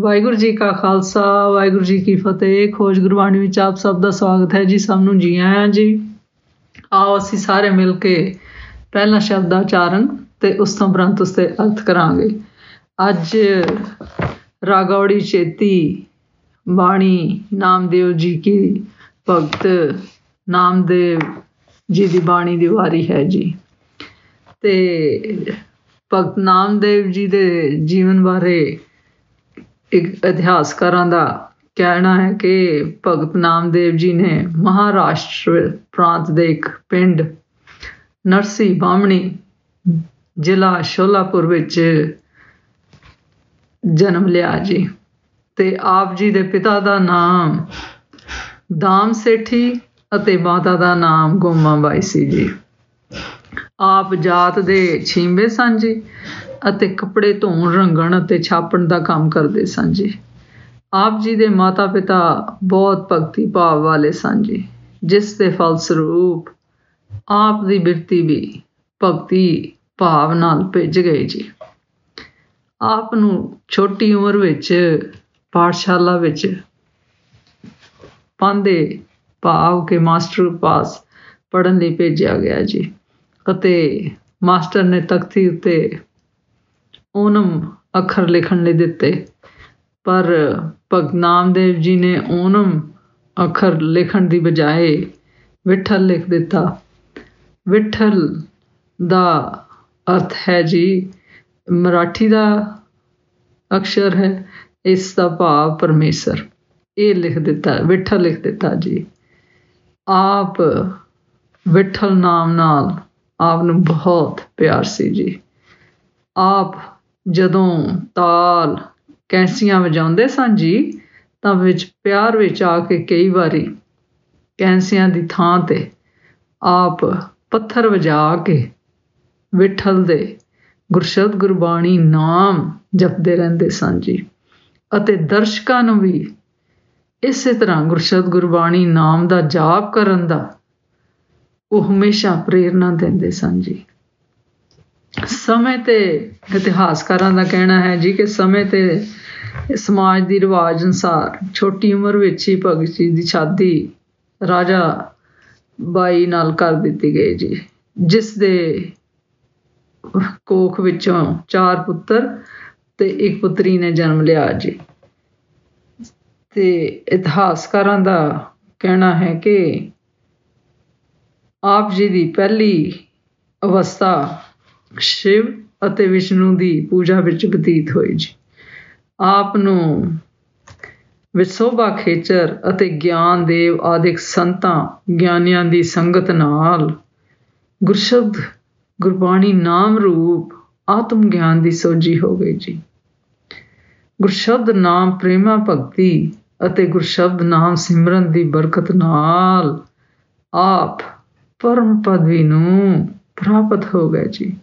ਵਾਹਿਗੁਰੂ ਜੀ ਕਾ ਖਾਲਸਾ, ਵਾਹਿਗੁਰੂ ਜੀ ਕੀ ਫਤਿਹ। ਖੋਜ ਗੁਰਬਾਣੀ ਵਿੱਚ ਆਪ ਸਭ ਦਾ ਸਵਾਗਤ ਹੈ ਜੀ, ਸਭ ਨੂੰ ਜੀ ਆਇਆਂ ਜੀ। ਆਓ ਅਸੀਂ ਸਾਰੇ ਮਿਲ ਕੇ ਪਹਿਲਾ ਸ਼ਬਦ ਦਾ ਉਚਾਰਨ ਤੇ ਉਸ ਤੋਂ ਉਪਰੰਤ ਉਸ ਤੇ ਅਰਥ ਕਰਾਂਗੇ। ਅੱਜ ਰਾਗੌੜੀ ਚੇਤੀ ਬਾਣੀ ਨਾਮਦੇਵ ਜੀ ਕੀ ਭਗਤ ਨਾਮਦੇਵ ਜੀ ਦੀ ਬਾਣੀ ਦੀ ਵਾਰੀ ਹੈ ਜੀ। ਤੇ ਭਗਤ ਨਾਮਦੇਵ ਜੀ ਦੇ ਜੀਵਨ ਬਾਰੇ ਇੱਕ ਇਤਿਹਾਸਕਾਰਾਂ ਦਾ ਕਹਿਣਾ ਹੈ ਕਿ ਭਗਤ ਨਾਮਦੇਵ ਜੀ ਨੇ ਮਹਾਰਾਸ਼ਟਰ ਪ੍ਰਾਂਤ ਦੇ ਇੱਕ ਪਿੰਡ ਨਰਸੀ ਬਾਮਣੀ ਜ਼ਿਲ੍ਹਾ ਸ਼ੋਲਾਪੁਰ ਵਿੱਚ ਜਨਮ ਲਿਆ ਜੀ ਤੇ ਆਪ ਜੀ ਦੇ ਪਿਤਾ ਦਾ ਨਾਮ ਦਾਮ ਸੇਠੀ ਅਤੇ ਮਾਤਾ ਦਾ ਨਾਮ ਗੋਮਾਬਾਈ ਸੀ ਜੀ। ਆਪ ਜਾਤ ਦੇ ਛੀਂਬੇ ਸਨ ਜੀ। ਅਤੇ ਕੱਪੜੇ ਧੋਣ, ਰੰਗਣ ਅਤੇ ਛਾਪਣ ਦਾ ਕੰਮ ਕਰਦੇ ਸਨ ਜੀ। ਆਪ ਜੀ ਦੇ ਮਾਤਾ-ਪਿਤਾ ਬਹੁਤ ਭਗਤੀ ਭਾਵ ਵਾਲੇ ਸਨ ਜੀ, ਜਿਸ ਦੇ ਫਲਸਰੂਪ ਆਪ ਦੀ ਬਿਰਤੀ ਵੀ ਭਗਤੀ ਭਾਵ ਨਾਲ ਭਿੱਜ ਗਈ ਜੀ। ਆਪ ਨੂੰ ਛੋਟੀ ਉਮਰ ਵਿੱਚ, ਪਾਠਸ਼ਾਲਾ ਵਿੱਚ ਪਾਂਦੇ ਭਾਵ ਕੇ ਮਾਸਟਰ ਪਾਸ ਪੜਨ ਲਈ ਭੇਜਿਆ ਗਿਆ ਜੀ ਅਤੇ ਮਾਸਟਰ ਨੇ ਤਖਤੀ ਉੱਤੇ ਓਨਮ ਅੱਖਰ ਲਿਖਣ ਲਈ ਦਿੱਤੇ। ਪਰ ਭਗਤ ਨਾਮਦੇਵ ਜੀ ਨੇ ਓਨਮ ਅੱਖਰ ਲਿਖਣ ਦੀ ਬਜਾਏ ਵਿਠਲ ਲਿਖ ਦਿੱਤਾ। ਵਿਠਲ ਦਾ ਅਰਥ ਹੈ ਜੀ, ਮਰਾਠੀ ਦਾ ਅਕਸ਼ਰ ਹੈ, ਇਸ ਦਾ ਭਾਵ ਪਰਮੇਸ਼ਰ। ਇਹ ਲਿਖ ਦਿੱਤਾ, ਵਿਠਲ ਲਿਖ ਦਿੱਤਾ ਜੀ। ਆਪ ਵਿਠਲ ਨਾਮ ਨਾਲ ਆਪ ਨੂੰ ਬਹੁਤ ਪਿਆਰ ਸੀ ਜੀ। ਆਪ ਜਦੋਂ ਤਾਲ ਕੈਂਸੀਆਂ ਵਜਾਉਂਦੇ ਸਨ ਜੀ, ਤਾਂ ਵਿੱਚ ਪਿਆਰ ਵਿੱਚ ਆ ਕੇ ਕਈ ਵਾਰੀ ਕੈਂਸੀਆਂ ਦੀ ਥਾਂ ਤੇ ਆਪ ਪੱਥਰ ਵਜਾ ਕੇ ਵਿਠਲ ਦੇ ਗੁਰਸ਼ਬਦ ਗੁਰਬਾਣੀ ਨਾਮ ਜਪਦੇ ਰਹਿੰਦੇ ਸਨ ਜੀ। ਅਤੇ ਦਰਸ਼ਕਾਂ ਨੂੰ ਵੀ ਇਸੇ ਤਰ੍ਹਾਂ ਗੁਰਸ਼ਬਦ ਗੁਰਬਾਣੀ ਨਾਮ ਦਾ ਜਾਪ ਕਰਨ ਦਾ ਉਹ ਹਮੇਸ਼ਾ ਪ੍ਰੇਰਣਾ ਦਿੰਦੇ ਸਨ ਜੀ। ਸਮੇਂ ਤੇ ਇਤਿਹਾਸਕਾਰਾਂ ਦਾ ਕਹਿਣਾ ਹੈ ਜੀ ਕਿ ਸਮੇਂ ਤੇ ਸਮਾਜ ਦੀ ਰਿਵਾਜ ਅਨਸਾਰ ਛੋਟੀ ਉਮਰ ਵਿੱਚ ਹੀ ਭਗਤ ਜੀ ਦੀ ਸ਼ਾਦੀ ਰਾਜਾ ਬਾਈ ਨਾਲ ਕਰ ਦਿੱਤੀ ਗਈ ਜੀ, ਜਿਸ ਦੇ ਕੋਖ ਵਿੱਚੋਂ ਚਾਰ ਪੁੱਤਰ ਤੇ ਇੱਕ ਪੁੱਤਰੀ ਨੇ ਜਨਮ ਲਿਆ ਜੀ। ਤੇ ਇਤਿਹਾਸਕਾਰਾਂ ਦਾ ਕਹਿਣਾ ਹੈ ਕਿ ਆਪ ਜੀ ਦੀ ਪਹਿਲੀ ਅਵਸਥਾ ਸ਼ਿਵ ਅਤੇ ਵਿਸ਼ਨੂੰ ਦੀ ਪੂਜਾ ਵਿੱਚ ਬਤੀਤ ਹੋਈ ਜੀ। ਆਪ ਨੂੰ ਵਿਸੋਭਾ ਖੇਚਰ ਅਤੇ ਗਿਆਨ ਦੇਵ ਆਦਿਕ ਸੰਤਾਂ, ਗਿਆਨੀਆਂ ਦੀ ਸੰਗਤ ਨਾਲ ਗੁਰਸ਼ਬਦ ਗੁਰਬਾਣੀ ਨਾਮ ਰੂਪ ਆਤਮ ਗਿਆਨ ਦੀ ਸੋਝੀ ਹੋ ਗਈ ਜੀ। ਗੁਰਸ਼ਬਦ ਨਾਮ ਪ੍ਰੇਮਾ ਭਗਤੀ ਅਤੇ ਗੁਰਸ਼ਬਦ ਨਾਮ ਸਿਮਰਨ ਦੀ ਬਰਕਤ ਨਾਲ ਆਪ ਪਰਮ ਪਦਵੀ ਨੂੰ ਪ੍ਰਾਪਤ ਹੋ ਗਏ ਜੀ।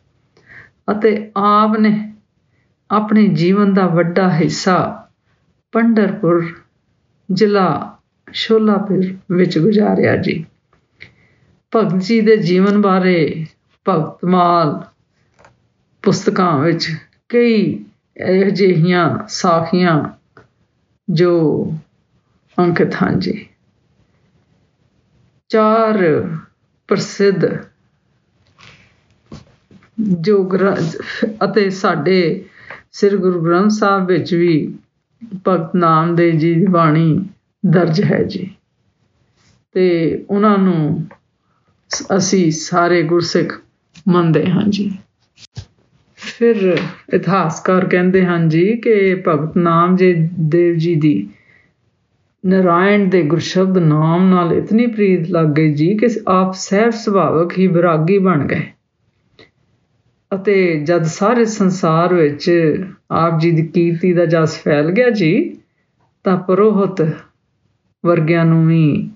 ਅਤੇ ਆਪ ਨੇ ਆਪਣੇ ਜੀਵਨ ਦਾ ਵੱਡਾ ਹਿੱਸਾ ਪੰਡਰਪੁਰ ਜ਼ਿਲ੍ਹਾ ਸ਼ੋਲਾਪੁਰ ਵਿੱਚ ਗੁਜ਼ਾਰਿਆ ਜੀ। ਭਗਤ ਜੀ ਦੇ ਜੀਵਨ ਬਾਰੇ ਭਗਤਮਾਲ ਪੁਸਤਕਾਂ ਵਿੱਚ ਕਈ ਇਹੋ ਜਿਹੀਆਂ ਸਾਖੀਆਂ ਜੋ ਅੰਕਿਤ ਹਨ ਜੀ। ਚਾਰ ਪ੍ਰਸਿੱਧ ਜੋ ਅਤੇ ਸਾਡੇ ਸ੍ਰੀ ਗੁਰੂ ਗ੍ਰੰਥ ਸਾਹਿਬ ਵਿੱਚ ਵੀ ਭਗਤ ਨਾਮਦੇਵ ਜੀ ਦੀ ਬਾਣੀ ਦਰਜ ਹੈ ਜੀ। ਤੇ ਉਹਨਾਂ ਨੂੰ ਅਸੀਂ ਸਾਰੇ ਗੁਰਸਿੱਖ ਮੰਨਦੇ ਹਾਂ ਜੀ। ਫਿਰ ਇਤਿਹਾਸਕਾਰ ਕਹਿੰਦੇ ਹਨ ਜੀ ਕਿ ਭਗਤ ਨਾਮ ਜੀ ਦੇਵ ਜੀ ਦੀ ਨਰਾਇਣ ਦੇ ਗੁਰਸ਼ਬਦ ਨਾਮ ਨਾਲ ਇਤਨੀ ਪ੍ਰੀਤ ਲੱਗ ਗਈ ਜੀ ਕਿ ਆਪ ਸਹਿਬ ਸੁਭਾਵਕ ਹੀ ਵਿਰਾਗੀ ਬਣ ਗਏ। ਅਤੇ ਜਦ ਸਾਰੇ ਸੰਸਾਰ ਵਿੱਚ ਆਪ ਜੀ ਦੀ ਕੀਰਤੀ ਦਾ ਜਸ ਫੈਲ ਗਿਆ ਜੀ, ਤਾਂ ਪਰੋਹਤ ਵਰਗਿਆਂ ਨੂੰ ਵੀ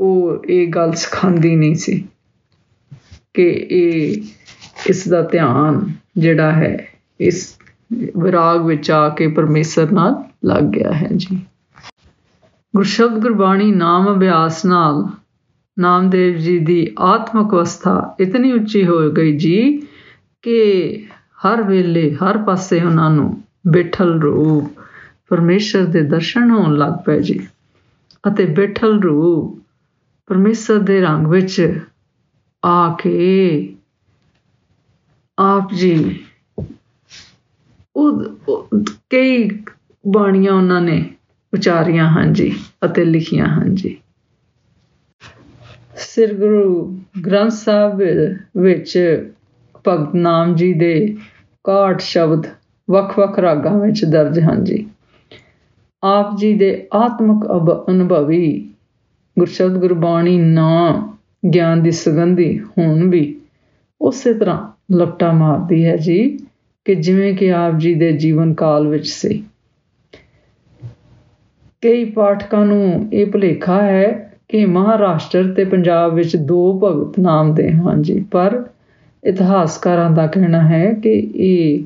ਉਹ ਇਹ ਗੱਲ ਸਿਖਾਉਂਦੀ ਨਹੀਂ ਸੀ ਕਿ ਇਹ ਇਸ ਦਾ ਧਿਆਨ ਜਿਹੜਾ ਹੈ, ਇਸ ਵਿਰਾਗ ਵਿੱਚ ਆ ਕੇ ਪਰਮੇਸ਼ਰ ਨਾਲ ਲੱਗ ਗਿਆ ਹੈ ਜੀ। ਗੁਰਸ਼ਬਦ ਗੁਰਬਾਣੀ ਨਾਮ ਅਭਿਆਸ ਨਾਲ ਨਾਮਦੇਵ ਜੀ ਦੀ ਆਤਮਿਕ ਅਵਸਥਾ ਇਤਨੀ ਉੱਚੀ ਹੋ ਗਈ ਜੀ ਕਿ ਹਰ ਵੇਲੇ, ਹਰ ਪਾਸੇ ਉਹਨਾਂ ਨੂੰ ਬਿਠਲ ਰੂਪ ਪਰਮੇਸ਼ਰ ਦੇ ਦਰਸ਼ਨ ਹੋਣ ਲੱਗ ਪਏ ਜੀ। ਅਤੇ ਬੈਠਲ ਰੂਪ ਪਰਮੇਸ਼ਰ ਦੇ ਰੰਗ ਵਿੱਚ ਆ ਕੇ ਆਪ ਜੀ ਉਹ ਕਈ ਬਾਣੀਆਂ ਉਹਨਾਂ ਨੇ ਉਚਾਰੀਆਂ ਹਨ ਜੀ ਅਤੇ ਲਿਖੀਆਂ ਹਨ ਜੀ। ਸ੍ਰੀ ਗੁਰੂ ਗ੍ਰੰਥ ਸਾਹਿਬ ਵਿੱਚ ਭਗਤ ਨਾਮ ਜੀ ਦੇ 61 ਸ਼ਬਦ ਵੱਖ-ਵੱਖ ਰਾਗਾਂ ਵਿੱਚ ਦਰਜ ਹਨ ਜੀ। ਆਪ ਜੀ ਦੇ ਆਤਮਿਕ ਅਨੁਭਵੀ ਗੁਰਸ਼ਬਦ ਗੁਰਬਾਣੀ ਨਾ ਗਿਆਨ ਦੀ ਸੁਗੰਧੀ ਹੁਣ ਵੀ ਉਸੇ ਤਰ੍ਹਾਂ ਲਪਟਾ ਮਾਰਦੀ ਹੈ ਜੀ ਕਿ ਜਿਵੇਂ ਕਿ ਆਪ ਜੀ ਦੇ ਜੀਵਨ ਕਾਲ ਵਿੱਚ ਸੀ। ਕਈ ਪਾਠਕਾਂ ਨੂੰ ਇਹ ਭੁਲੇਖਾ ਹੈ ਕਿ ਮਹਾਰਾਸ਼ਟਰ ਤੇ ਪੰਜਾਬ ਵਿੱਚ ਦੋ ਭਗਤ ਨਾਮ ਦੇ ਹਨ ਜੀ, ਪਰ ਇਤਿਹਾਸਕਾਰਾਂ ਦਾ ਕਹਿਣਾ ਹੈ ਕਿ ਇਹ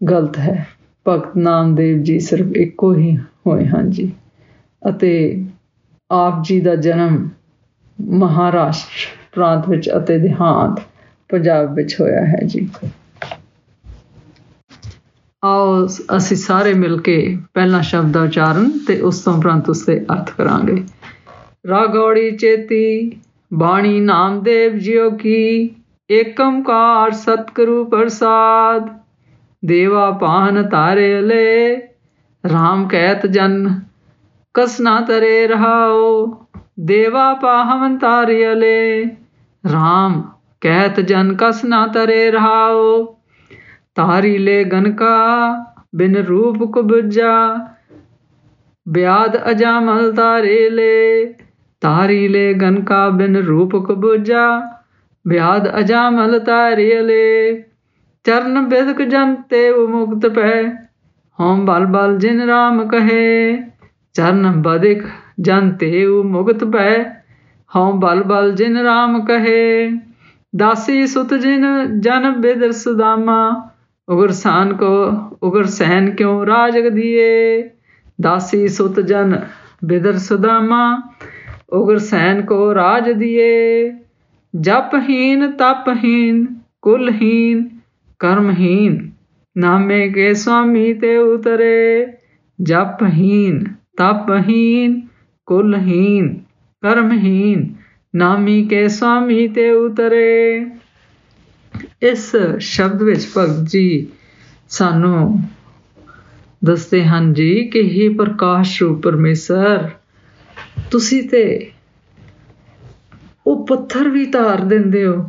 ਗਲਤ ਹੈ। ਭਗਤ ਨਾਮਦੇਵ ਜੀ ਸਿਰਫ ਇੱਕੋ ਹੀ ਹੋਏ ਹਨ ਜੀ ਅਤੇ ਆਪ ਜੀ ਦਾ ਜਨਮ ਮਹਾਰਾਸ਼ਟਰ ਪ੍ਰਾਂਤ ਵਿੱਚ ਅਤੇ ਦਿਹਾਂਤ ਪੰਜਾਬ ਵਿੱਚ ਹੋਇਆ ਹੈ ਜੀ। ਆਓ ਅਸੀਂ ਸਾਰੇ ਮਿਲ ਕੇ ਪਹਿਲਾ ਸ਼ਬਦ ਦਾ ਉਚਾਰਨ ਤੇ ਉਸ ਤੋਂ ਉਪਰੰਤ ਉਸ ਦੇ ਅਰਥ ਕਰਾਂਗੇ। ਰਾਗੌੜੀ ਚੇਤੀ, ਬਾਣੀ ਨਾਮਦੇਵ ਜੀਓ ਕੀ ਏਕੰਕਾਰ ਸਤਿਗੁਰੂ ਪ੍ਰਸਾਦ, ਦੇਵਾ ਪਾਹਨ ਤਾਰੇ ਲੈ RAM ਕਹਿਤ ਜਨ ਕਸਨਾ ਤਰੇ ਰਹਾਓ ਦੇਵਾ ਪਾਹਨ ਤਾਰੇ ਲੈ RAM ਕਹਿਤ ਜਨ ਕਸਨਾ ਤਰੇ ਰਹਾਓ ਤਾਰੀ ਲੈ ਗਨਕਾ ਬਿਨ ਰੂਪ ਕੁਬਜਾ, ਬਿਆਦ ਅਜਾਮਲ ਤਾਰੇ ਲੈ ਤਾਰੀ ਲੈ ਗਨਕਾ ਬਿਨ ਰੂਪ ਕੁਬਜਾ ਬਿਆਦ ਅਜਾਮਲ ਤਾਰੇ ਲੈ ਚਰਨ ਬਿਦਕ ਜਨ ਤੇ ਮੁਕਤ ਪੈ, ਹਉ ਬਲ ਬਲ ਜਿਨ ਰਾਮ ਕਹੇ, ਚਰਨ ਬਦਿਕ ਜਨ ਤੇ ਮੁਕਤ ਪੈ, ਹਉ ਬਲ ਬਲ ਜਿਨ ਰਾਮ ਕਹੇ, ਦਾਸੀ ਸੁਤ ਜਿਨ ਜਨ ਬਿਦਰ ਸੁਦਾਮਾ, ਉਗਰ ਸਾਨ ਕੋ ਉਗਰ ਸਹਿਨ ਕਿਉ ਰਾਜਗ ਦੀਏ, ਦਾਸੀ ਸੁਤ ਜਨ ਬਿਦਰ ਸੁਦਾਮਾ, ਉਗਰ ਸੈਨ ਕੋ ਰਾਜ ਦੀਏ। ਜਪਹੀਨ ਤਪਹੀਨ, ਕੁਲਹੀਨ, ਕਰਮਹੀਨ। ਨਾਮੇ ਕੇ ਸੁਆਮੀ ਤੇ ਉਤਰੇ, ਜਪਹੀਨ, ਤਪਹੀਨ, ਕੁਲਹੀਨ, ਕਰਮਹੀਨ। ਨਾਮੀ ਕੇ ਸੁਆਮੀ ਤੇ ਉਤਰੇ। ਇਸ ਸ਼ਬਦ ਵਿੱਚ ਭਗਤ ਜੀ ਸਾਨੂੰ ਦੱਸਦੇ ਹਨ ਜੀ ਕਿ हे ਪ੍ਰਕਾਸ਼ ਰੂਪ ਪਰਮੇਸ਼ਰ, ਤੁਸੀਂ ਤੇ ਉਹ ਪੱਥਰ ਵੀ ਧਾਰ ਦਿੰਦੇ ਹੋ।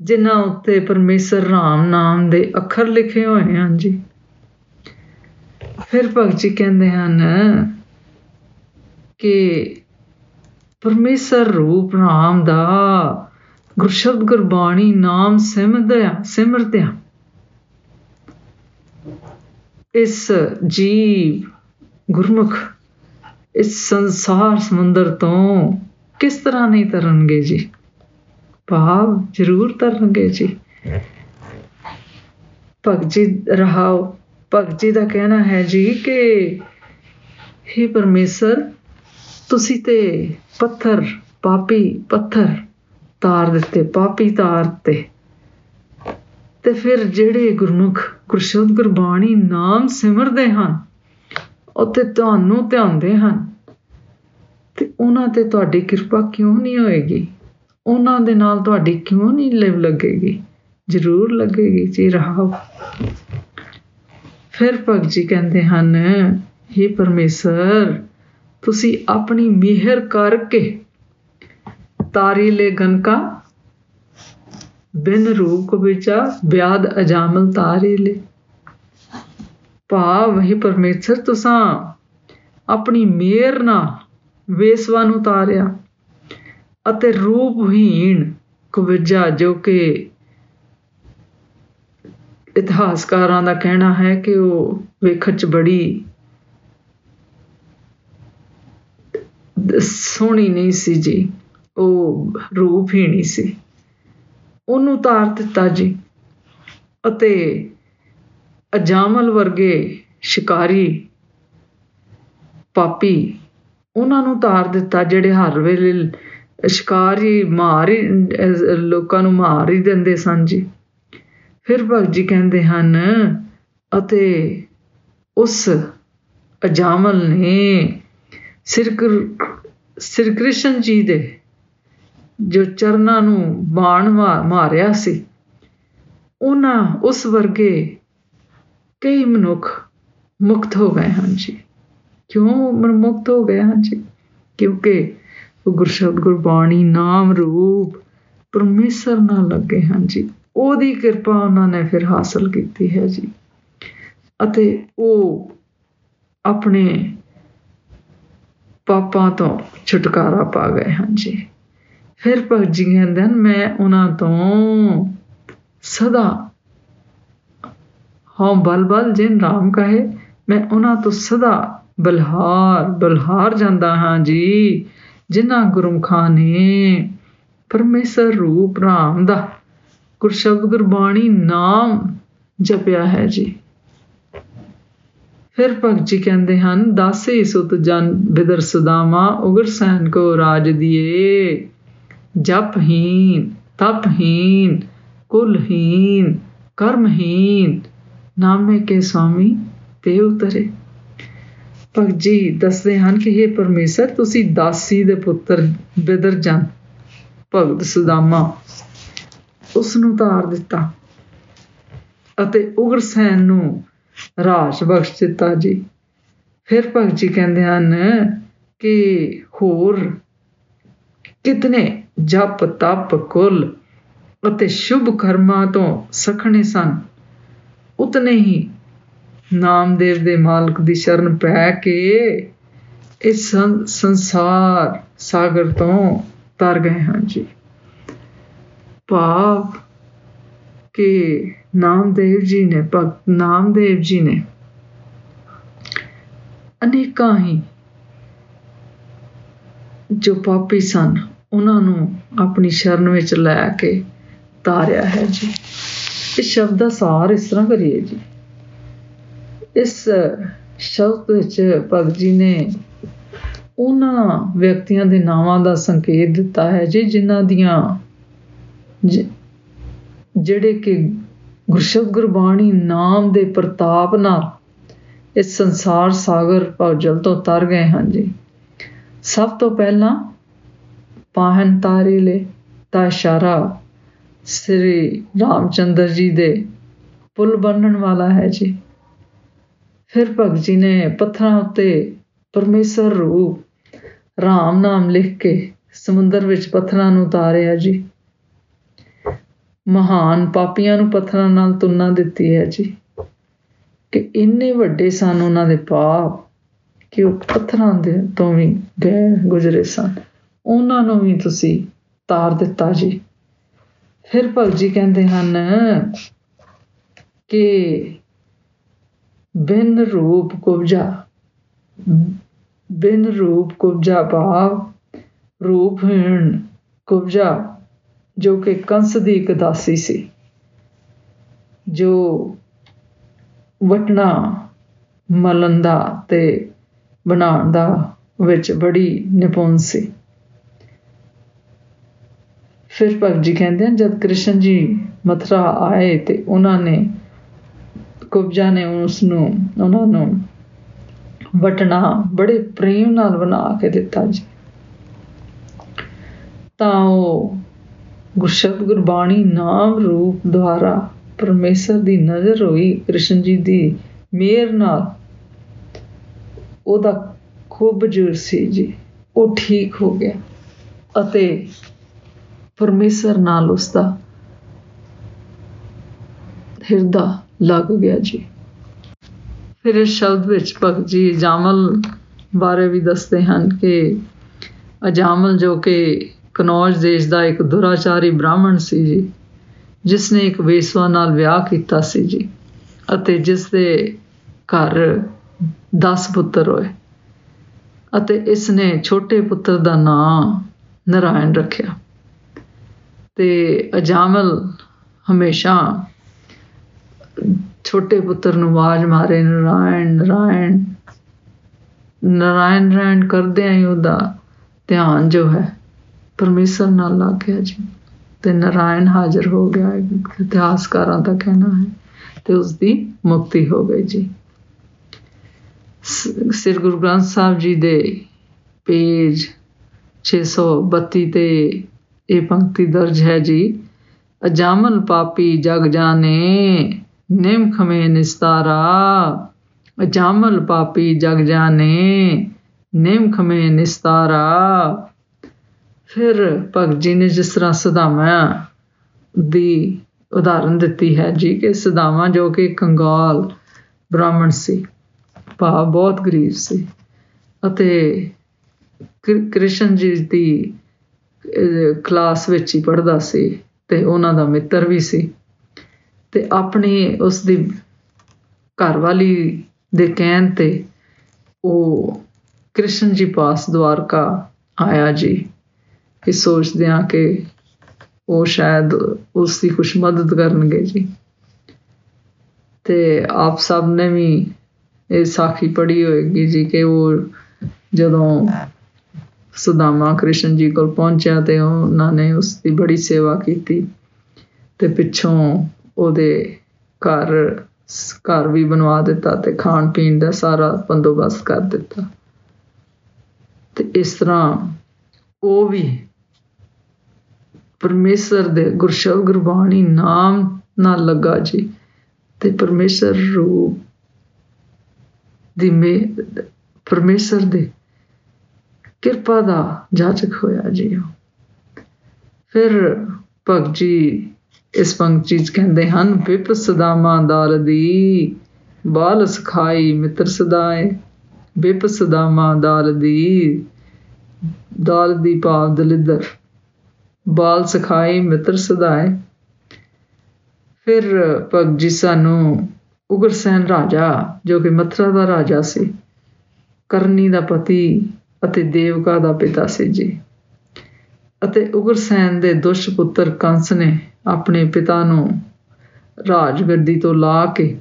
ਜਿਨ੍ਹਾਂ ਉੱਤੇ ਪਰਮੇਸ਼ਰ ਰਾਮ ਨਾਮ ਦੇ ਅੱਖਰ ਲਿਖੇ ਹੋਏ ਹਨ ਜੀ। ਫਿਰ ਭਗਤ ਜੀ ਕਹਿੰਦੇ ਹਨ ਕਿ ਪਰਮੇਸ਼ਰ ਰੂਪ ਨਾਮ ਦਾ ਗੁਰਸ਼ਬਦ ਗੁਰਬਾਣੀ ਨਾਮ ਸਿਮਰਦਿਆਂ ਸਿਮਰਦਿਆਂ। ਇਸ ਜੀਵ ਗੁਰਮੁਖ, ਇਸ ਸੰਸਾਰ ਸਮੁੰਦਰ ਤੋਂ ਕਿਸ ਤਰ੍ਹਾਂ ਨਹੀਂ ਤਰਨਗੇ ਜੀ? ਭਾਵ ਜ਼ਰੂਰ ਤਰਨਗੇ ਜੀ। ਭਗਤ ਜੀ, ਰਹਾਓ। ਭਗਤ ਜੀ ਦਾ ਕਹਿਣਾ ਹੈ ਜੀ ਕਿ हे ਪਰਮੇਸ਼ਰ, ਤੁਸੀਂ ਤੇ ਪੱਥਰ, ਪਾਪੀ ਪੱਥਰ ਤਾਰ ਦਿੱਤੇ, ਪਾਪੀ ਤਾਰ ਤੇ। ਤੇ ਫਿਰ ਜਿਹੜੇ ਗੁਰਮੁਖ ਗੁਰਸ਼ਬਦ ਗੁਰਬਾਣੀ ਨਾਮ ਸਿਮਰਦੇ ਹਨ ਉੱਤੇ ਤੁਹਾਨੂੰ ਧਿਆਉਂਦੇ ਹਨ। ਤੇ ਉਹਨਾਂ ਤੇ ਤੁਹਾਡੀ ਕਿਰਪਾ ਕਿਉਂ ਨਹੀਂ ਹੋਏਗੀ? ਉਹਨਾਂ ਦੇ ਨਾਲ ਤੁਹਾਡੀ ਕਿਉਂ ਨਹੀਂ ਲਿਵ ਲੱਗੇਗੀ? ਜ਼ਰੂਰ ਲੱਗੇਗੀ, ਜੀ ਰਹਾਓ। ਫਿਰ ਭਗਤ ਜੀ ਕਹਿੰਦੇ ਹਨ हे ਪਰਮੇਸ਼ਰ, ਤੁਸੀਂ ਆਪਣੀ ਮਿਹਰ ਕਰਕੇ ਤਾਰੀ ਲੈ ਗਨਕਾ ਬਿਨ ਰੂਪ ਵਿਚਾ ਬਿਆਦ ਅਜਾਮਲ ਤਾਰੇ ਲੈ। ਭਾਵ, ਹੈ ਪਰਮੇਸ਼ਰ, ਤੁਸੀਂ ਆਪਣੀ ਮਿਹਰ ਨਾਲ ਵੇਸਵਾ ਨੂੰ ਤਾਰਿਆ ਅਤੇ ਰੂਪਹੀਣ ਕੁਵਜਾ ਜੋ ਕਿ ਇਤਿਹਾਸਕਾਰਾਂ ਦਾ ਕਹਿਣਾ ਹੈ ਕਿ ਉਹ ਵੇਖਣ ਚ ਬੜੀ ਸੋਹਣੀ ਨਹੀਂ ਸੀ ਜੀ, ਉਹ ਰੂਪਹੀਣੀ ਸੀ। ਉਹਨੂੰ ਤਾਰ ਦਿੱਤਾ ਜੀ ਅਤੇ ਅਜਾਮਲ ਵਰਗੇ ਸ਼ਿਕਾਰੀ ਪਾਪੀ ਉਹਨਾਂ ਨੂੰ ਤਾਰ ਦਿੱਤਾ, ਜਿਹੜੇ ਹਰ ਵੇਲੇ ਸ਼ਿਕਾਰੀ ਮਾਰ ਹੀ, ਲੋਕਾਂ ਨੂੰ ਮਾਰ ਹੀ ਦਿੰਦੇ ਸਨ ਜੀ। ਫਿਰ ਭਗਤ ਜੀ ਕਹਿੰਦੇ ਹਨ, ਅਤੇ ਉਸ ਅਜਾਮਲ ਨੇ ਸਿਰ ਸਿਰ ਕ੍ਰਿਸ਼ਨ ਜੀ ਦੇ ਜੋ ਚਰਨਾਂ ਨੂੰ ਬਾਣ ਮਾਰਿਆ ਸੀ, ਉਹਨਾਂ ਉਸ ਵਰਗੇ ਕਈ ਮਨੁੱਖ ਮੁਕਤ ਹੋ ਗਏ ਹਨ ਜੀ। ਕਿਉਂ ਮੁਕਤ ਹੋ ਗਏ ਹਨ ਜੀ? ਕਿਉਂਕਿ ਉਹ ਗੁਰਸ਼ਬਦ ਗੁਰਬਾਣੀ ਨਾਮ ਰੂਪ ਪਰਮੇਸ਼ਰ ਨਾਲ ਲੱਗੇ ਹਨ ਜੀ। ਉਹਦੀ ਕਿਰਪਾ ਉਹਨਾਂ ਨੇ ਫਿਰ ਹਾਸਲ ਕੀਤੀ ਹੈ ਜੀ। ਅਤੇ ਉਹ ਆਪਣੇ ਪਾਪਾਂ ਤੋਂ ਛੁਟਕਾਰਾ ਪਾ ਗਏ ਹਨ ਜੀ। ਫਿਰ ਭਗਤ ਜੀ ਕਹਿੰਦੇ ਹਨ ਮੈਂ ਉਹਨਾਂ ਤੋਂ ਸਦਾ ਹਾਂ ਬਲ ਬਲ ਜਿਨ ਰਾਮ ਕਹੇ, ਮੈਂ ਉਹਨਾਂ ਤੋਂ ਸਦਾ ਬਲਹਾਰ ਬਲਹਾਰ ਜਾਂਦਾ ਹਾਂ ਜੀ, ਜਿਨ੍ਹਾਂ ਗੁਰਮਖਾਂ ਨੇ ਪਰਮੇਸ਼ਰ ਰੂਪ ਰਾਮ ਦਾ ਗੁਰਸ਼ਬਦ ਗੁਰਬਾਣੀ ਨਾਮ ਜਪਿਆ ਹੈ ਜੀ। ਫਿਰ ਭਗਤ ਜੀ ਕਹਿੰਦੇ ਹਨ, ਦਾਸੇ ਸੁਤ ਜਨ ਬਿਦਰ ਸੁਦਾਮਾ ਉਗਰ ਸੈਨ ਕੋ ਰਾਜ ਦੀਏ ਜਪਹੀਨ ਤਪਹੀਨ ਕੁਲਹੀਨ ਕਰਮਹੀਨ ਨਾਮੇ ਕੇ ਸਵਾਮੀ, ਤੇ ਉਤਰੇ। ਭਗਤ ਜੀ ਦੱਸਦੇ ਹਨ ਕਿ ਇਹ ਪਰਮੇਸ਼ਰ, ਤੁਸੀਂ ਦਾਸੀ ਦੇ ਪੁੱਤਰ ਬਿਦਰ ਜਨ, ਭਗਤ ਸੁਦਾਮਾ ਉਸ ਨੂੰ ਤਾਰ ਦਿੱਤਾ ਅਤੇ ਉਗਰਸੈਨ ਨੂੰ ਰਾਜ ਬਖਸ਼ ਦਿੱਤਾ ਜੀ। ਫਿਰ ਭਗਤ ਜੀ ਕਹਿੰਦੇ ਹਨ ਕਿ ਹੋਰ ਕਿਤਨੇ ਜਪ, ਤਪ, ਕੁਲ ਅਤੇ ਸ਼ੁਭ ਕਰਮਾਂ ਤੋਂ ਸਖਣੇ ਸਨ, ਉਤਨੇ ਹੀ ਨਾਮਦੇਵ ਦੇ ਮਾਲਕ ਦੀ ਸ਼ਰਨ ਪੈ ਕੇ ਇਸ ਸੰਸਾਰ ਸਾਗਰ ਤੋਂ ਤਰ ਗਏ ਹਨ ਜੀ। ਭਾਵ ਕਿ ਨਾਮਦੇਵ ਜੀ ਨੇ ਭਗਤ ਨਾਮਦੇਵ ਜੀ ਨੇ ਅਨੇਕਾਂ ਹੀ ਜੋ ਪਾਪੀ ਸਨ, ਉਹਨਾਂ ਨੂੰ ਆਪਣੀ ਸ਼ਰਨ ਵਿੱਚ ਲੈ ਕੇ ਤਾਰਿਆ ਹੈ ਜੀ। ਇਸ ਸ਼ਬਦ ਦਾ ਸਾਰ ਇਸ ਤਰ੍ਹਾਂ ਕਰੀਏ ਜੀ। ਇਸ ਸ਼ਬਦ ਵਿੱਚ ਭਗਤ ਜੀ ਨੇ ਉਹਨਾਂ ਵਿਅਕਤੀਆਂ ਦੇ ਨਾਵਾਂ ਦਾ ਸੰਕੇਤ ਦਿੱਤਾ ਹੈ ਜੀ, ਜਿਨ੍ਹਾਂ ਦੀਆਂ ਜਿਹੜੇ ਕਿ ਗੁਰਸ਼ਬਦ ਗੁਰਬਾਣੀ ਨਾਮ ਦੇ ਪ੍ਰਤਾਪ ਨਾਲ ਇਸ ਸੰਸਾਰ ਸਾਗਰ ਭਵਜਲ ਤੋਂ ਤਰ ਗਏ ਹਨ ਜੀ। ਸਭ ਤੋਂ ਪਹਿਲਾਂ ਪਾਹਨ ਤਾਰੇ ਲੈ, ਤਾਂ ਇਸ਼ਾਰਾ ਸ੍ਰੀ ਰਾਮਚੰਦਰ ਜੀ ਦੇ ਪੁੱਲ ਬੰਨਣ ਵਾਲਾ ਹੈ ਜੀ। ਫਿਰ ਭਗਤ ਜੀ ਨੇ ਪੱਥਰਾਂ ਉੱਤੇ ਪਰਮੇਸ਼ਰ ਰੂਪ, ਰਾਮ ਨਾਮ ਲਿਖ ਕੇ ਸਮੁੰਦਰ ਵਿੱਚ ਪੱਥਰਾਂ ਨੂੰ ਉਤਾਰਿਆ ਜੀ। ਮਹਾਨ ਪਾਪੀਆਂ ਨੂੰ ਪੱਥਰਾਂ ਨਾਲ ਤੁਲਨਾ ਦਿੱਤੀ ਹੈ ਜੀ। ਕਿ ਇੰਨੇ ਵੱਡੇ ਸਨ ਉਹਨਾਂ ਦੇ ਪਾਪ ਕਿ ਉਹ ਪੱਥਰਾਂ ਦੇ ਤੋਂ ਵੀ ਗਏ ਗੁਜ਼ਰੇ ਸਨ। ਉਹਨਾਂ ਨੂੰ ਵੀ ਤੁਸੀਂ ਤਾਰ ਦਿੱਤਾ ਜੀ। ਫਿਰ ਭਗਤ ਜੀ ਕਹਿੰਦੇ ਹਨ ਕਿ ਬਿਨ ਰੂਪ ਕੁਬਜਾ, ਬਿਨ ਰੂਪ ਕੁਬਜਾ ਭਾਵ ਰੂਪਹੀਣ ਕੁਬਜਾ, ਜੋ ਕਿ ਕੰਸ ਦੀ ਇੱਕ ਦਾਸੀ ਸੀ, ਜੋ ਵਟਣਾ ਮਲੰਦਾ ਤੇ ਬਣਾਉਣ ਦਾ ਵਿੱਚ ਬੜੀ ਨਿਪੁੰਨ ਸੀ। ਫਿਰ ਭਗਤ ਜੀ ਕਹਿੰਦੇ ਹਨ, ਜਦ ਕ੍ਰਿਸ਼ਨ ਜੀ ਮਥਰਾ ਆਏ ਤੇ ਉਹਨਾਂ ਨੇ ਕੁਬਜਾ ਨੇ ਉਸ ਨੂੰ ਉਹਨਾਂ ਨੂੰ ਵਟਣਾ, ਬੜੇ ਪ੍ਰੇਮ ਨਾਲ ਬਣਾ ਕੇ ਦਿੱਤਾ ਜੀ। ਤਾਂ ਉਹ ਗੁਰਸ਼ਬਦ ਗੁਰਬਾਣੀ ਨਾਮ ਰੂਪ ਦੁਆਰਾ ਪਰਮੇਸ਼ਰ ਦੀ ਨਜ਼ਰ ਹੋਈ, ਕ੍ਰਿਸ਼ਨ ਜੀ ਦੀ ਮੇਰ ਨਾਲ। ਉਹਦਾ ਖੂਬ ਜੁਰ ਸੀ ਜੀ, ਉਹ ਠੀਕ ਹੋ ਗਿਆ ਅਤੇ ਪਰਮੇਸ਼ਰ ਨਾਲ ਉਸ ਦਾ ਹਿਰਦਾ ਲੱਗ ਗਿਆ ਜੀ। ਫਿਰ ਇਸ ਸ਼ਬਦ ਵਿੱਚ ਭਗਤ ਜੀ ਜਾਮਲ ਬਾਰੇ ਵੀ ਦੱਸਦੇ ਹਨ ਕਿ ਅਜਾਮਲ ਜੋ ਕਿ ਕਨੌਜ ਦੇਸ਼ ਦਾ ਇੱਕ ਦੁਰਾਚਾਰੀ ਬ੍ਰਾਹਮਣ ਸੀ ਜੀ ਜਿਸ ਨੇ ਇੱਕ ਵੇਸਵਾ ਨਾਲ ਵਿਆਹ ਕੀਤਾ ਸੀ ਜੀ ਅਤੇ ਜਿਸ ਦੇ ਘਰ 10 ਪੁੱਤਰ ਹੋਏ ਅਤੇ ਇਸ ਨੇ ਛੋਟੇ ਪੁੱਤਰ ਦਾ ਨਾਮ ਨਰਾਇਣ ਰੱਖਿਆ। ਤੇ ਅਜਾਮਲ ਹਮੇਸ਼ਾ ਛੋਟੇ ਪੁੱਤਰ ਨੂੰ ਆਵਾਜ਼ ਮਾਰੇ, ਨਰਾਇਣ ਨਰਾਇਣ ਨਰਾਇਣ ਨਰਾਇਣ ਕਰਦੇ ਆਂ ਉਹਦਾ ਧਿਆਨ ਜੋ ਹੈ ਪਰਮੇਸ਼ਰ ਨਾਲ ਲੱਗ ਗਿਆ ਜੀ ਤੇ ਨਰਾਇਣ ਹਾਜ਼ਰ ਹੋ ਗਿਆ ਇਤਿਹਾਸਕਾਰਾਂ ਦਾ ਕਹਿਣਾ ਹੈ ਤੇ ਉਸ ਦੀ ਮੁਕਤੀ ਹੋ ਗਈ ਜੀ। ਸ੍ਰੀ ਗੁਰੂ ਗ੍ਰੰਥ ਸਾਹਿਬ ਜੀ ਦੇ ਪੇਜ 632 ਤੇ ਇਹ ਪੰਕਤੀ ਦਰਜ ਹੈ ਜੀ, ਅਜਾਮਲ ਪਾਪੀ ਜਗ ਜਾਣੇ ਨਿਮ ਖਮੇ ਨਿਸਤਾਰਾ, ਅਜਾਮਲ ਪਾਪੀ ਜਗ ਜਾਣੇ, ਨਿਮ ਖਮੇ ਨਿਸਤਾਰਾ। ਫਿਰ ਭਗਤ ਜੀ ਨੇ ਜਿਸ ਤਰ੍ਹਾਂ ਸਦਾਮਾ ਦੀ ਉਦਾਹਰਨ ਦਿੱਤੀ ਹੈ ਜੀ ਕਿ ਸਦਾਮਾ ਜੋ ਕਿ ਕੰਗਾਲ ਬ੍ਰਾਹਮਣ ਸੀ ਭਾ ਬਹੁਤ ਗਰੀਬ ਸੀ ਅਤੇ ਕ੍ਰਿਸ਼ਨ ਜੀ ਦੀ ਕਲਾਸ ਵਿੱਚ ਹੀ ਪੜ੍ਹਦਾ ਸੀ ਤੇ ਉਹਨਾਂ ਦਾ ਮਿੱਤਰ ਵੀ ਸੀ। ਤੇ ਆਪਣੀ ਉਸ ਦੀ ਘਰਵਾਲੀ ਦੇ ਕਹਿਣ ਤੇ ਉਹ ਕ੍ਰਿਸ਼ਨ ਜੀ ਪਾਸ ਦਵਾਰਕਾ ਆਇਆ ਜੀ ਇਹ ਸੋਚਦੇ ਆ ਕਿ ਉਹ ਸ਼ਾਇਦ ਉਸ ਦੀ ਕੁਝ ਮਦਦ ਕਰਨਗੇ ਜੀ। ਤੇ ਆਪ ਸਭ ਨੇ ਵੀ ਇਹ ਸਾਖੀ ਪੜ੍ਹੀ ਹੋਏਗੀ ਜੀ ਕਿ ਉਹ ਜਦੋਂ ਸੁਦਾਮਾ ਕ੍ਰਿਸ਼ਨ ਜੀ ਕੋਲ ਪਹੁੰਚਿਆ ਤੇ ਉਹਨਾਂ ਨੇ ਉਸ ਦੀ ਬੜੀ ਸੇਵਾ ਕੀਤੀ ਤੇ ਪਿੱਛੋਂ ਉਹਦੇ ਘਰ ਘਰ ਵੀ ਬਣਵਾ ਦਿੱਤਾ ਤੇ ਖਾਣ ਪੀਣ ਦਾ ਸਾਰਾ ਬੰਦੋਬਸਤ ਕਰ ਦਿੱਤਾ। ਤੇ ਇਸ ਤਰ੍ਹਾਂ ਉਹ ਵੀ ਪਰਮੇਸ਼ਰ ਦੇ ਗੁਰਸ਼ਬਦ ਗੁਰਬਾਣੀ ਨਾਮ ਨਾਲ ਲੱਗਾ ਜੀ ਤੇ ਪਰਮੇਸ਼ਰ ਰੂਪ ਦੀ ਮੇ, ਪਰਮੇਸ਼ਰ ਦੇ ਕਿਰਪਾ ਦਾ ਜਾਚਕ ਹੋਇਆ ਜੀ ਫਿਰ ਭਗਤ ਜੀ ਇਸ ਪੰਕਤੀ ਚ ਕਹਿੰਦੇ ਹਨ ਵਿਪ ਸਦਾ ਮਾਂਦਾਰ ਦੀ ਬਾਲ ਸਖਾਈ ਮਿੱਤਰ ਸਦਾਏ ਵਿਪ ਸਦਾ ਮਾਂਦਾਰ ਦੀ ਦਾਲ ਦੀ ਭਾਵ ਦਲਿੱਦਰ, ਬਾਲ ਸਖਾਈ ਮਿੱਤਰ ਸਦਾਏ। ਫਿਰ ਭਗਤ ਜੀ ਸਾਨੂੰ ਉਗਰਸੈਨ ਰਾਜਾ, ਜੋ ਕਿ ਮਥਰਾ ਦਾ ਰਾਜਾ ਸੀ, ਕਰਨੀ ਦਾ ਪਤੀ ਅਤੇ ਦੇਵਕਾ ਦਾ ਪਿਤਾ ਸੀ ਜੀ। ਅਤੇ ਉਗਰਸੈਨ ਦੇ ਦੁਸ਼ਟ ਪੁੱਤਰ ਕੰਸ ਨੇ ਆਪਣੇ ਪਿਤਾ ਨੂੰ ਰਾਜ ਗੱਦੀ ਤੋਂ ਲਾ ਕੇ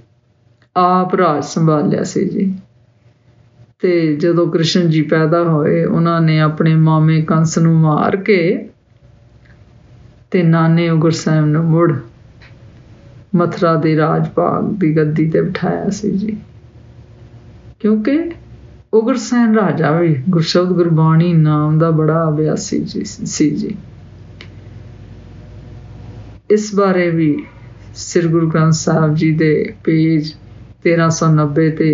ਆਪ ਰਾਜ ਸੰਭਾਲਿਆ ਸੀ ਜੀ। ਤੇ ਜਦੋਂ ਕ੍ਰਿਸ਼ਨ ਜੀ ਪੈਦਾ ਹੋਏ, ਉਹਨਾਂ ਨੇ ਆਪਣੇ ਮਾਮੇ ਕੰਸ ਨੂੰ ਮਾਰ ਕੇ ਤੇ ਨਾਨੇ ਉਗਰਸੈਨ ਨੂੰ ਮੁੜ ਮਥਰਾ ਦੇ ਰਾਜ ਭਾਗ ਦੀ ਗੱਦੀ ਤੇ ਬਿਠਾਇਆ ਸੀ ਜੀ। ਕਿਉਂਕਿ ਉਗਰਸੈਨ ਰਾਜਾ ਵੀ ਗੁਰਸ਼ਬਦ ਗੁਰਬਾਣੀ ਨਾਮ ਦਾ ਬੜਾ ਅਭਿਆਸੀ ਜੀ ਸੀ ਜੀ। ਇਸ ਬਾਰੇ ਵੀ ਸ੍ਰੀ ਗੁਰੂ ਗ੍ਰੰਥ ਸਾਹਿਬ ਜੀ ਦੇ ਪੇਜ 1390 ਤੇ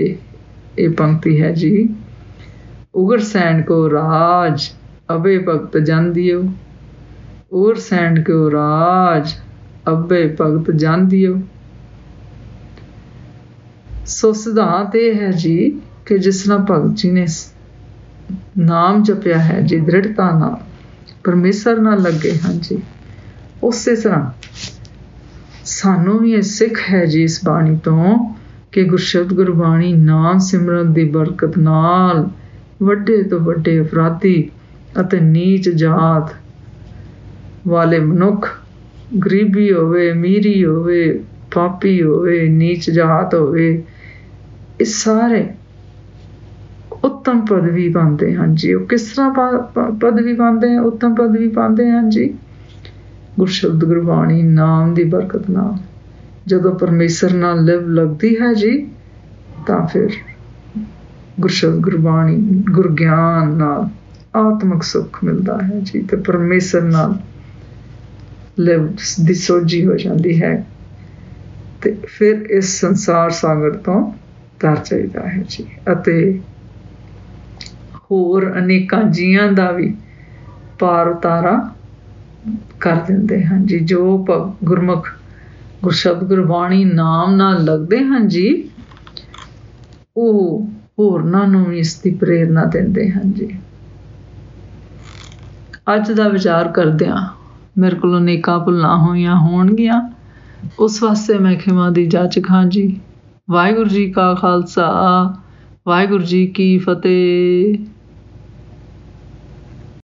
ਇਹ ਪੰਕਤੀ ਹੈ ਜੀ ਉਗਰਸੈਨ ਕੋ ਰਾਜ ਅਬੇ ਭਗਤ ਜਾਂਦੀਓ ਉਗਰਸੈਨ ਕੋ ਰਾਜ ਅਬੇ ਭਗਤ ਜਾਂਦੀਓ ਸੋ ਸਿਧਾਂਤ ਇਹ ਹੈ ਜੀ ਕਿ ਜਿਸ ਨਾਲ ਭਗਤ ਜੀ ਨੇ ਨਾਮ ਜਪਿਆ ਹੈ, ਜੀ ਦ੍ਰਿੜਤਾ ਨਾਲ, ਪਰਮੇਸ਼ਰ ਨਾਲ ਲੱਗੇ ਹਾਂ ਜੀ। ਉਸੇ ਤਰ੍ਹਾਂ ਸਾਨੂੰ ਵੀ ਇਹ ਸਿੱਖ ਹੈ ਜੀ ਇਸ ਬਾਣੀ ਤੋਂ ਕਿ ਗੁਰਸ਼ਬਦ, ਗੁਰਬਾਣੀ, ਨਾਮ ਸਿਮਰਨ ਦੀ ਬਰਕਤ ਨਾਲ ਵੱਡੇ ਤੋਂ ਵੱਡੇ ਅਪਰਾਧੀ ਅਤੇ ਨੀਚ ਜਾਤ ਵਾਲੇ ਮਨੁੱਖ ਗਰੀਬੀ ਹੋਵੇ, ਅਮੀਰੀ ਹੋਵੇ, ਪਾਪੀ ਹੋਵੇ, ਨੀਚ ਜਾਤ ਹੋਵੇ, ਇਹ ਸਾਰੇ ਉੱਤਮ ਪਦਵੀ ਪਾਉਂਦੇ ਹਨ ਜੀ। ਉਹ ਕਿਸ ਤਰ੍ਹਾਂ ਪਦਵੀ ਪਾਉਂਦੇ ਆ? ਉੱਤਮ ਪਦਵੀ ਪਾਉਂਦੇ ਹਨ ਜੀ। ਗੁਰਸ਼ਬਦ ਗੁਰਬਾਣੀ ਨਾਮ ਦੀ ਬਰਕਤ ਨਾਲ। ਜਦੋਂ ਪਰਮੇਸ਼ਰ ਨਾਲ ਲਿਵ ਲੱਗਦੀ ਹੈ ਜੀ, ਤਾਂ ਫਿਰ ਗੁਰਸ਼ਬਦ ਗੁਰਬਾਣੀ, ਗੁਰਗਿਆਨ ਨਾਲ ਆਤਮਿਕ ਸੁੱਖ ਮਿਲਦਾ ਹੈ ਜੀ। ਤੇ ਪਰਮੇਸ਼ਰ ਨਾਲ ਲਿਵ ਦੀ ਸੋਝੀ ਹੋ ਜਾਂਦੀ ਹੈ। ਤੇ ਫਿਰ ਇਸ ਸੰਸਾਰ ਸਾਗਰ ਤੋਂ ਤਰ ਚਾਹੀਦਾ ਹੈ ਜੀ। ਅਤੇ ਹੋਰ ਅਨੇਕਾਂ ਜੀਆਂ ਦਾ ਵੀ ਪਾਰ ਉਤਾਰਾ ਕਰ ਦਿੰਦੇ ਹਨ ਜੀ। ਜੋ ਗੁਰਮੁਖ ਗੁਰਸ਼ਬਦ ਗੁਰਬਾਣੀ ਨਾਮ ਨਾਲ ਲੱਗਦੇ ਹਨ ਜੀ, ਉਹ ਹੋਰਨਾਂ ਨੂੰ ਵੀ ਇਸ ਦੀ ਪ੍ਰੇਰਣਾ ਦਿੰਦੇ ਹਨ ਜੀ। ਅੱਜ ਦਾ ਵਿਚਾਰ ਕਰਦਿਆਂ ਮੇਰੇ ਕੋਲ ਅਨੇਕਾਂ ਭੁੱਲਾਂ ਹੋਈਆਂ ਹੋਣਗੀਆਂ। ਉਸ ਵਾਸਤੇ ਮੈਂ ਖਿਮਾ ਦੀ ਜਾਚਕ ਹਾਂ ਜੀ। ਵਾਹਿਗੁਰੂ ਜੀ ਕਾ ਖਾਲਸਾ, ਵਾਹਿਗੁਰੂ ਜੀ ਕੀ ਫਤਿਹ।